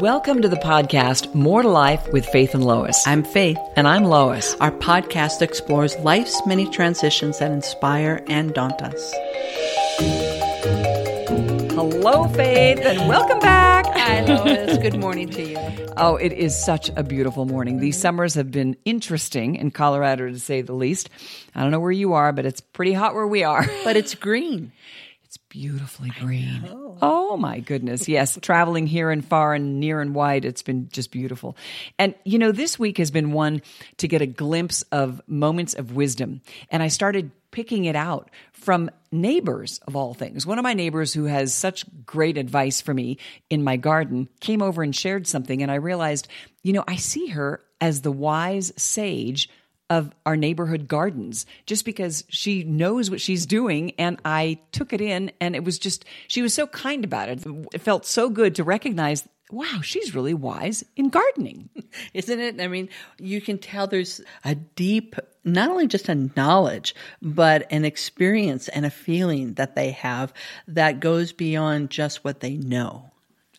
Welcome to the podcast More to Life with Faith and Lois. I'm Faith. and I'm Lois. Our podcast explores life's many transitions that inspire and daunt us. Hello, Faith, and welcome back. Hi, Lois. Good morning to you. Oh, it is such a beautiful morning. These summers have been interesting in Colorado, to say the least. I don't know where you are, but it's pretty hot where we are. But it's green. Beautifully green. Oh my goodness. Yes. Traveling here and far and near and wide. It's been just beautiful. And you know, this week has been one to get a glimpse of moments of wisdom. And I started picking it out from neighbors of all things. One of my neighbors who has such great advice for me in my garden came over and shared something. And I realized, you know, I see her as the wise sage of our neighborhood gardens just because she knows what she's doing and I took it in and it was just she was so kind about it. It felt so good to recognize wow, she's really wise in gardening. Isn't it? I mean, you can tell there's a deep, not only just a knowledge, but an experience and a feeling that they have that goes beyond just what they know.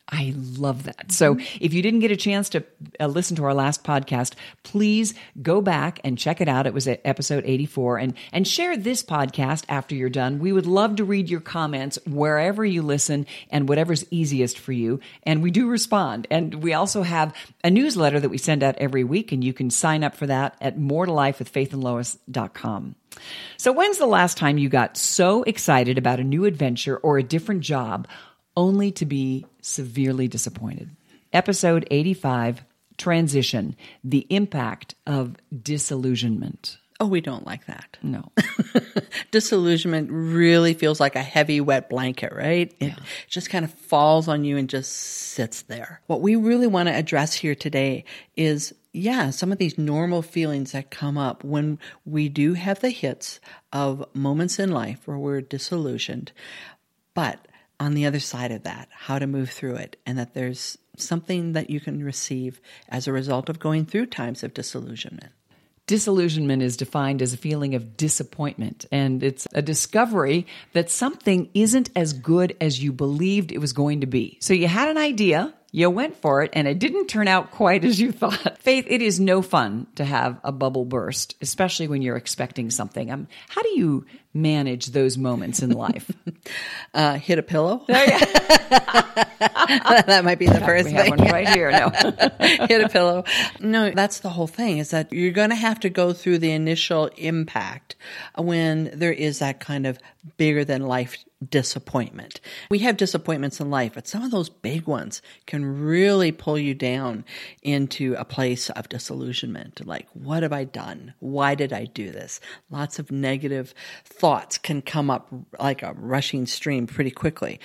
I love that. So, if you didn't get a chance to uh, listen to our last podcast, please go back and check it out. It was at episode 84 and and share this podcast after you're done. We would love to read your comments wherever you listen and whatever's easiest for you, and we do respond. And we also have a newsletter that we send out every week and you can sign up for that at moretolifewithfaithandlois.com. So, when's the last time you got so excited about a new adventure or a different job only to be severely disappointed? Episode 85 Transition The Impact of Disillusionment. Oh, we don't like that. No. Disillusionment really feels like a heavy, wet blanket, right? It just kind of falls on you and just sits there. What we really want to address here today is, yeah, some of these normal feelings that come up when we do have the hits of moments in life where we're disillusioned. But on the other side of that, how to move through it, and that there's something that you can receive as a result of going through times of disillusionment. Disillusionment is defined as a feeling of disappointment, and it's a discovery that something isn't as good as you believed it was going to be. So you had an idea, you went for it, and it didn't turn out quite as you thought. Faith, it is no fun to have a bubble burst, especially when you're expecting something. Um, how do you manage those moments in life? Uh, hit a pillow. that might be the first we have thing. one right here. No. hit a pillow. No, that's the whole thing is that you're going to have to go through the initial impact when there is that kind of bigger than life disappointment. We have disappointments in life, but some of those big ones can really pull you down into a place of disillusionment. Like, what have I done? Why did I do this? Lots of negative thoughts can come up like a rushing stream pretty quickly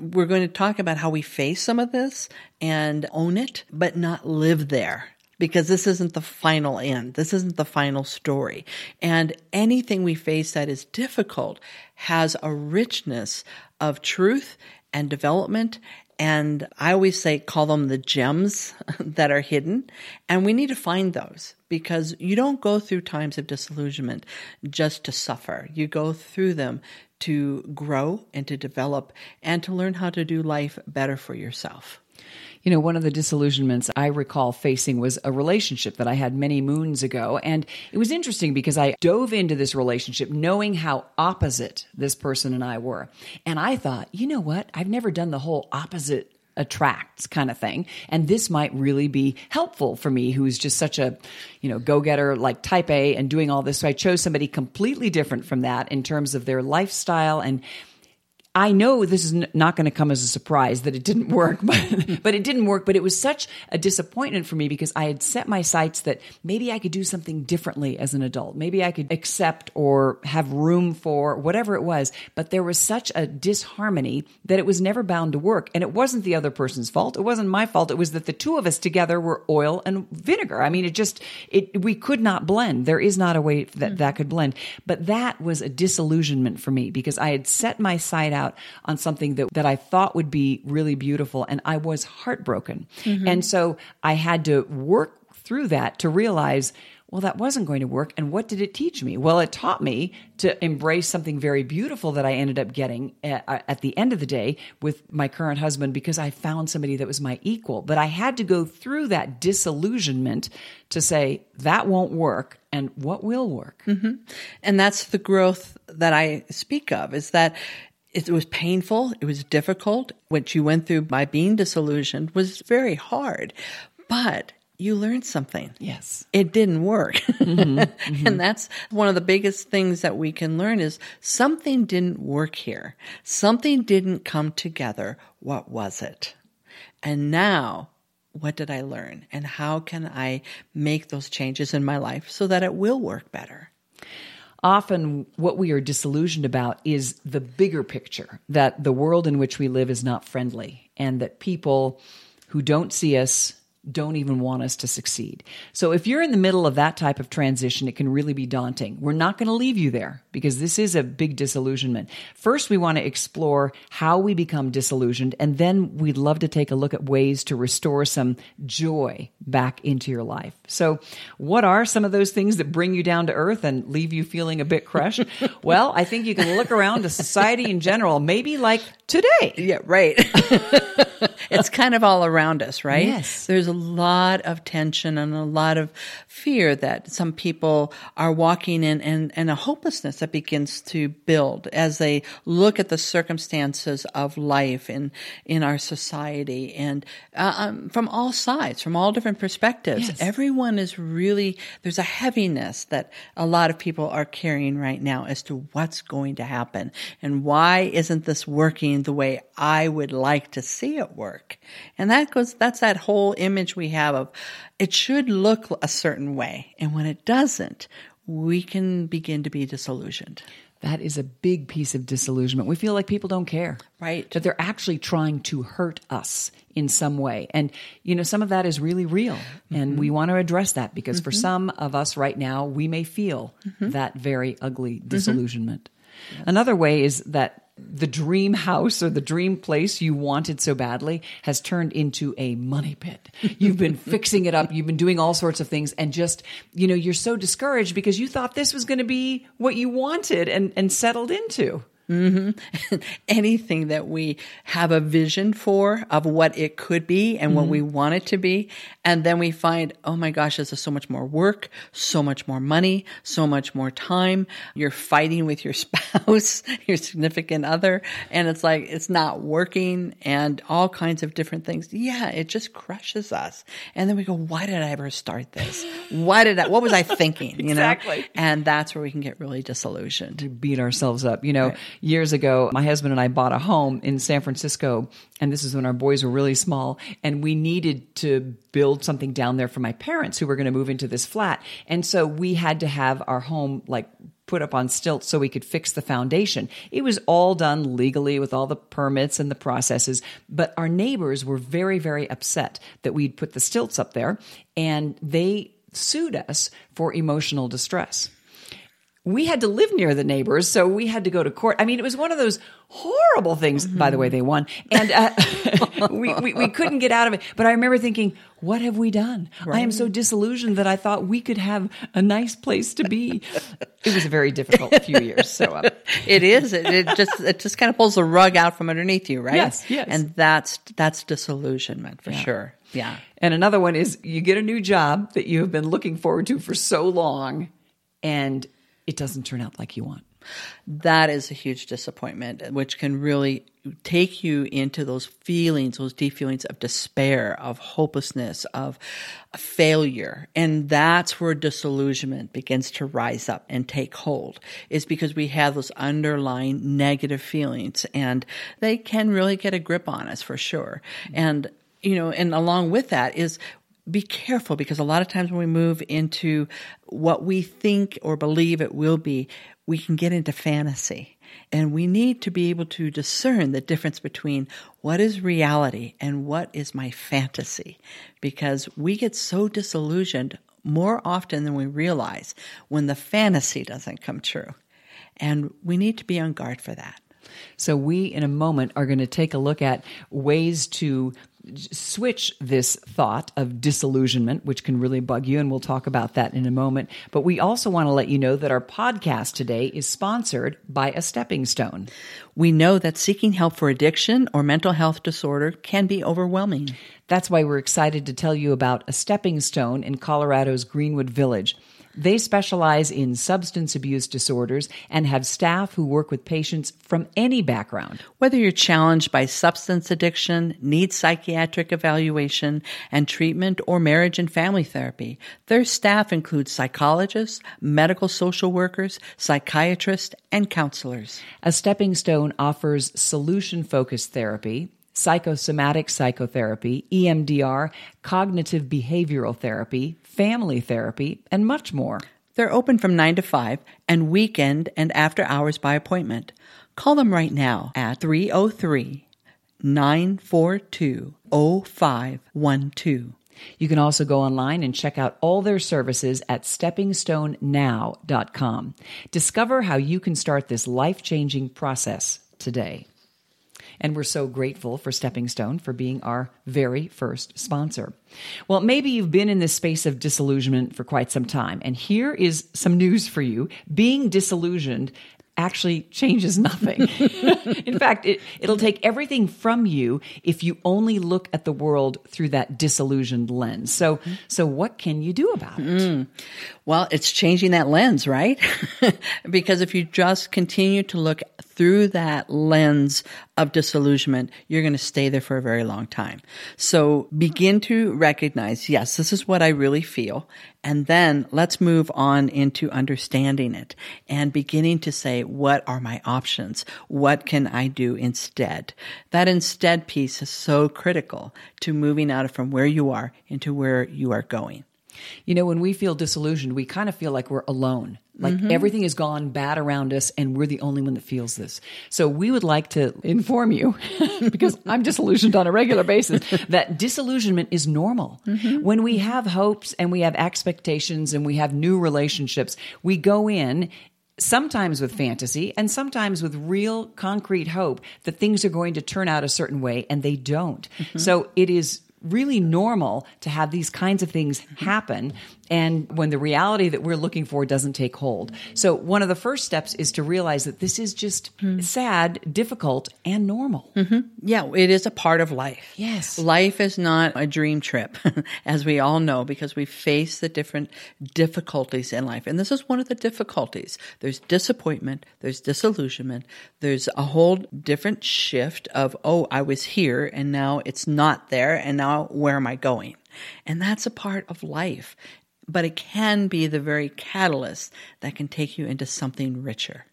we're going to talk about how we face some of this and own it, but not live there. Because this isn't the final end. This isn't the final story. And anything we face that is difficult has a richness of truth and development. And I always say, call them the gems that are hidden. And we need to find those because you don't go through times of disillusionment just to suffer. You go through them to grow and to develop and to learn how to do life better for yourself. You know, one of the disillusionments I recall facing was a relationship that I had many moons ago. And it was interesting because I dove into this relationship knowing how opposite this person and I were. And I thought, you know what? I've never done the whole opposite attracts kind of thing. And this might really be helpful for me who's just such a, you know, go-getter like type A and doing all this. So I chose somebody completely different from that in terms of their lifestyle and I know this is not going to come as a surprise that it didn't work, but, but it didn't work. But it was such a disappointment for me because I had set my sights that maybe I could do something differently as an adult. Maybe I could accept or have room for whatever it was. But there was such a disharmony that it was never bound to work. And it wasn't the other person's fault. It wasn't my fault. It was that the two of us together were oil and vinegar. I mean, it just, it, we could not blend. There is not a way that that could blend. But that was a disillusionment for me because I had set my sight out on something that, that I thought would be really beautiful and I was heartbroken. Mm-hmm. And so I had to work through that to realize, well, that wasn't going to work. And what did it teach me? Well, it taught me to embrace something very beautiful that I ended up getting at, at, the end of the day with my current husband because I found somebody that was my equal. But I had to go through that disillusionment to say, that won't work. And what will work? Mm-hmm. And that's the growth that I speak of is that it was painful. It was difficult. What you went through by being disillusioned was very hard, but you learned something. Yes. It didn't work. Mm-hmm. Mm-hmm. and that's one of the biggest things that we can learn is something didn't work here. Something didn't come together. What was it? And now what did I learn? And how can I make those changes in my life so that it will work better? Often what we are disillusioned about is the bigger picture that the world in which we live is not friendly and that people who don't see us don't even want us to succeed. So if you're in the middle of that type of transition, it can really be daunting. We're not going to leave you there because this is a big disillusionment. First, we want to explore how we become disillusioned, and then we'd love to take a look at ways to restore some joy back into your life. So, what are some of those things that bring you down to earth and leave you feeling a bit crushed? well, I think you can look around to society in general, maybe like today. Yeah, right. it's kind of all around us, right? Yes. There's a lot of tension and a lot of fear that some people are walking in and, and a hopelessness that begins to build as they look at the circumstances of life in, in our society and uh, um, from all sides, from all different perspectives. Yes. Everyone is really, there's a heaviness that a lot of people are carrying right now as to what's going to happen and why isn't this working the way I would like to see it work. And that goes, that's that whole image we have of it should look a certain way. And when it doesn't, we can begin to be disillusioned. That is a big piece of disillusionment. We feel like people don't care. Right. That they're actually trying to hurt us in some way. And, you know, some of that is really real. And we mm-hmm. want to address that because for mm-hmm. some of us right now, we may feel mm-hmm. that very ugly disillusionment. Another way is that the dream house or the dream place you wanted so badly has turned into a money pit. You've been fixing it up. You've been doing all sorts of things and just, you know, you're so discouraged because you thought this was going to be what you wanted and, and settled into. Mm-hmm. Anything that we have a vision for of what it could be and what we mm-hmm. want it to be. And then we find, oh my gosh, this is so much more work, so much more money, so much more time. You're fighting with your spouse, your significant other, and it's like, it's not working and all kinds of different things. Yeah, it just crushes us. And then we go, why did I ever start this? Why did I, what was I thinking? You Exactly. know? And that's where we can get really disillusioned. beat ourselves up. You know, years ago, my husband and I bought a home in San Francisco, and this is when our boys were really small, and we needed to build something down there for my parents who were going to move into this flat. And so we had to have our home like put up on stilts so we could fix the foundation. It was all done legally with all the permits and the processes, but our neighbors were very, very upset that we'd put the stilts up there, and they sued us for emotional distress we had to live near the neighbors, so we had to go to court. I mean, it was one of those horrible things. By the way, they won, and uh, we, we we couldn't get out of it. But I remember thinking, "What have we done? I am so disillusioned that I thought we could have a nice place to be." It was a very difficult few years. So uh, It is. It, it just it just kind of pulls the rug out from underneath you, right? Yes, yes. And that's that's disillusionment for sure. Yeah. And another one is you get a new job that you have been looking forward to for so long, and it doesn't turn out like you want. That is a huge disappointment, which can really take you into those feelings, those deep feelings of despair, of hopelessness, of failure. And that's where disillusionment begins to rise up and take hold, is because we have those underlying negative feelings and they can really get a grip on us for sure. And you know, and along with that is be careful because a lot of times when we move into what we think or believe it will be, we can get into fantasy. And we need to be able to discern the difference between what is reality and what is my fantasy. Because we get so disillusioned more often than we realize when the fantasy doesn't come true. And we need to be on guard for that. So, we in a moment are going to take a look at ways to switch this thought of disillusionment, which can really bug you, and we'll talk about that in a moment. But we also want to let you know that our podcast today is sponsored by A Stepping Stone. We know that seeking help for addiction or mental health disorder can be overwhelming. That's why we're excited to tell you about A Stepping Stone in Colorado's Greenwood Village. They specialize in substance abuse disorders and have staff who work with patients from any background. Whether you're challenged by substance addiction, need psychiatric evaluation and treatment, or marriage and family therapy, their staff includes psychologists, medical social workers, psychiatrists, and counselors. A Stepping Stone offers solution focused therapy psychosomatic psychotherapy, EMDR, cognitive behavioral therapy, family therapy, and much more. They're open from 9 to 5 and weekend and after hours by appointment. Call them right now at 303 942 0512. You can also go online and check out all their services at steppingstonenow.com. Discover how you can start this life changing process today. And we're so grateful for Stepping Stone for being our very first sponsor. Well, maybe you've been in this space of disillusionment for quite some time. And here is some news for you. Being disillusioned actually changes nothing. in fact, it, it'll take everything from you if you only look at the world through that disillusioned lens. So, so what can you do about it? Mm. Well, it's changing that lens, right? because if you just continue to look through that lens of disillusionment, you're going to stay there for a very long time. So begin to recognize, yes, this is what I really feel. And then let's move on into understanding it and beginning to say, what are my options? What can I do instead? That instead piece is so critical to moving out of from where you are into where you are going. You know, when we feel disillusioned, we kind of feel like we're alone. Like mm-hmm. everything has gone bad around us and we're the only one that feels this. So we would like to inform you, because I'm disillusioned on a regular basis, that disillusionment is normal. Mm-hmm. When we have hopes and we have expectations and we have new relationships, we go in sometimes with fantasy and sometimes with real concrete hope that things are going to turn out a certain way and they don't. Mm-hmm. So it is really normal to have these kinds of things happen and when the reality that we're looking for doesn't take hold. So one of the first steps is to realize that this is just mm. sad, difficult, and normal. Mm-hmm. Yeah, it is a part of life. Yes. Life is not a dream trip, as we all know, because we face the different difficulties in life. And this is one of the difficulties. There's disappointment, there's disillusionment, there's a whole different shift of, oh, I was here and now it's not there, and now where am I going? And that's a part of life but it can be the very catalyst that can take you into something richer.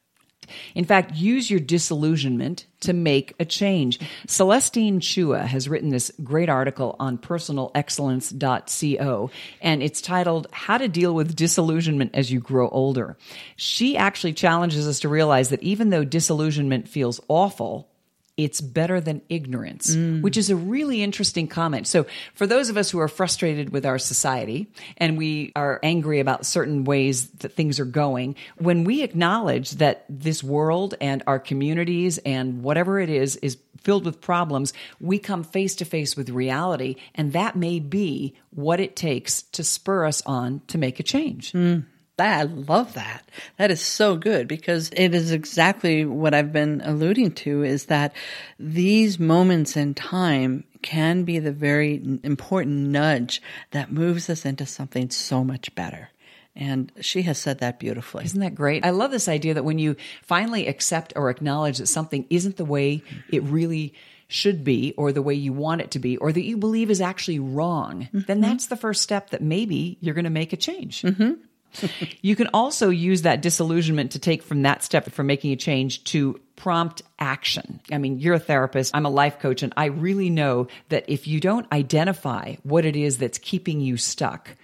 In fact, use your disillusionment to make a change. Celestine Chua has written this great article on personalexcellence.co, and it's titled How to Deal with Disillusionment as You Grow Older. She actually challenges us to realize that even though disillusionment feels awful, it's better than ignorance, mm. which is a really interesting comment. So, for those of us who are frustrated with our society and we are angry about certain ways that things are going, when we acknowledge that this world and our communities and whatever it is is filled with problems, we come face to face with reality, and that may be what it takes to spur us on to make a change. Mm. I love that. That is so good because it is exactly what I've been alluding to is that these moments in time can be the very important nudge that moves us into something so much better. And she has said that beautifully. Isn't that great? I love this idea that when you finally accept or acknowledge that something isn't the way it really should be or the way you want it to be or that you believe is actually wrong, then mm-hmm. that's the first step that maybe you're going to make a change. Mm-hmm. You can also use that disillusionment to take from that step from making a change to prompt action. I mean, you're a therapist, I'm a life coach, and I really know that if you don't identify what it is that's keeping you stuck,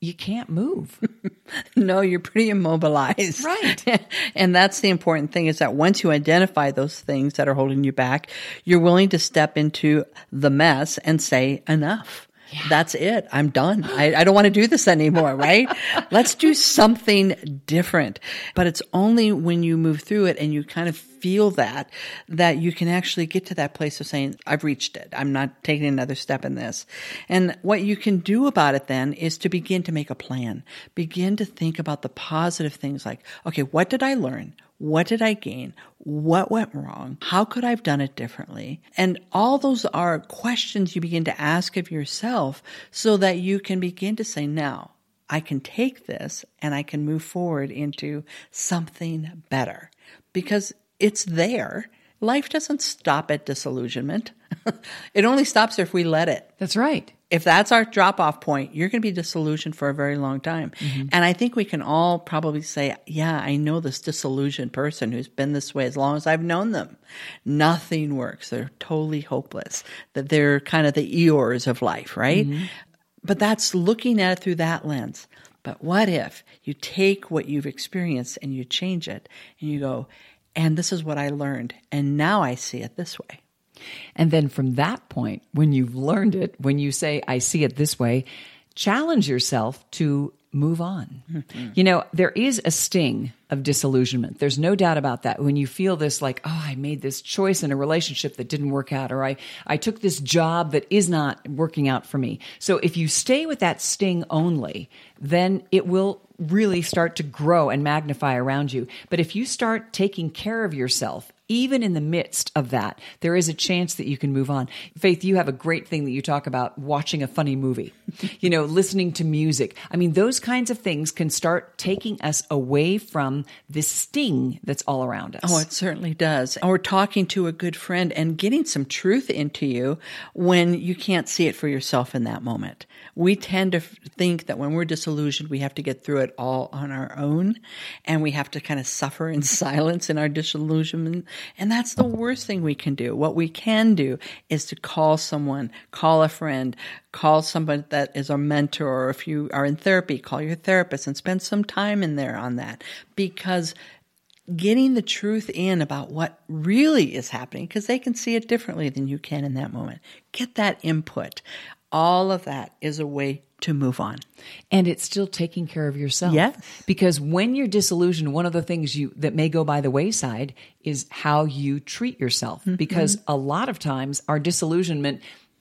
you can't move. No, you're pretty immobilized. Right. and that's the important thing is that once you identify those things that are holding you back, you're willing to step into the mess and say, enough. That's it. I'm done. I, I don't want to do this anymore, right? Let's do something different. But it's only when you move through it and you kind of feel that, that you can actually get to that place of saying, I've reached it. I'm not taking another step in this. And what you can do about it then is to begin to make a plan. Begin to think about the positive things like, okay, what did I learn? What did I gain? What went wrong? How could I have done it differently? And all those are questions you begin to ask of yourself so that you can begin to say, now I can take this and I can move forward into something better because it's there. Life doesn't stop at disillusionment. it only stops if we let it That's right. If that's our drop off point, you're going to be disillusioned for a very long time. Mm-hmm. And I think we can all probably say, yeah, I know this disillusioned person who's been this way as long as I've known them. Nothing works. They're totally hopeless. That they're kind of the Eeyores of life, right? Mm-hmm. But that's looking at it through that lens. But what if you take what you've experienced and you change it and you go, and this is what I learned. And now I see it this way. And then from that point, when you've learned it, when you say, I see it this way, challenge yourself to move on. Mm-hmm. You know, there is a sting of disillusionment. There's no doubt about that. When you feel this like, oh, I made this choice in a relationship that didn't work out, or I, I took this job that is not working out for me. So if you stay with that sting only, then it will really start to grow and magnify around you. But if you start taking care of yourself, even in the midst of that, there is a chance that you can move on. Faith, you have a great thing that you talk about watching a funny movie, you know, listening to music. I mean, those kinds of things can start taking us away from the sting that's all around us. Oh, it certainly does. Or talking to a good friend and getting some truth into you when you can't see it for yourself in that moment. We tend to think that when we're disillusioned, we have to get through it all on our own and we have to kind of suffer in silence in our disillusionment. And that's the worst thing we can do. What we can do is to call someone, call a friend, call somebody that is a mentor, or if you are in therapy, call your therapist and spend some time in there on that because getting the truth in about what really is happening because they can see it differently than you can in that moment. Get that input. All of that is a way to move on. and it's still taking care of yourself. Yes. Because when you're disillusioned, one of the things you that may go by the wayside is how you treat yourself. Mm-hmm. Because a lot of times our disillusionment,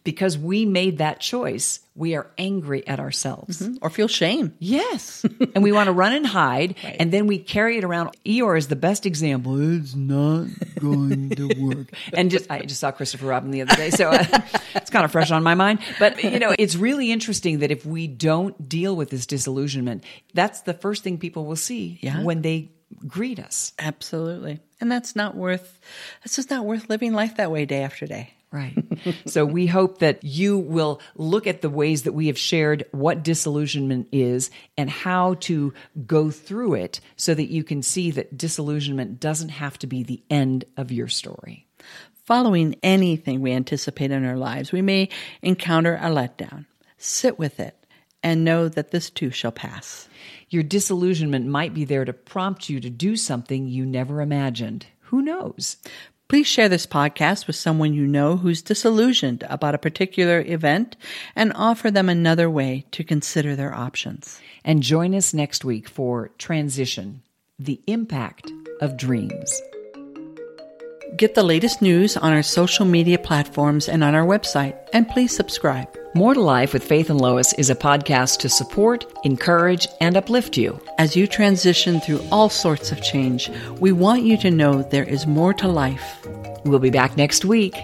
because we made that choice, we are angry at ourselves. Or feel shame. Yes. and we want to run and hide, and then we carry it around. Eeyore is the best example. It's not going to work. and just, I just saw Christopher Robin the other day, so uh, it's kind of fresh on my mind. But, you know, it's really interesting that if we don't deal with this disillusionment, that's the first thing people will see Yeah. when they greet us. Absolutely. And that's not worth, that's just not worth living life that way day after day. Right. so we hope that you will look at the ways that we have shared what disillusionment is and how to go through it so that you can see that disillusionment doesn't have to be the end of your story. Following anything we anticipate in our lives, we may encounter a letdown. Sit with it and know that this too shall pass. Your disillusionment might be there to prompt you to do something you never imagined. Who knows? Please share this podcast with someone you know who's disillusioned about a particular event and offer them another way to consider their options. And join us next week for Transition The Impact of Dreams. Get the latest news on our social media platforms and on our website, and please subscribe. More to Life with Faith and Lois is a podcast to support, encourage, and uplift you. As you transition through all sorts of change, we want you to know there is more to life. We'll be back next week.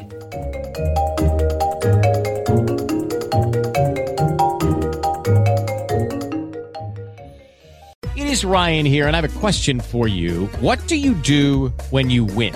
It is Ryan here, and I have a question for you. What do you do when you win?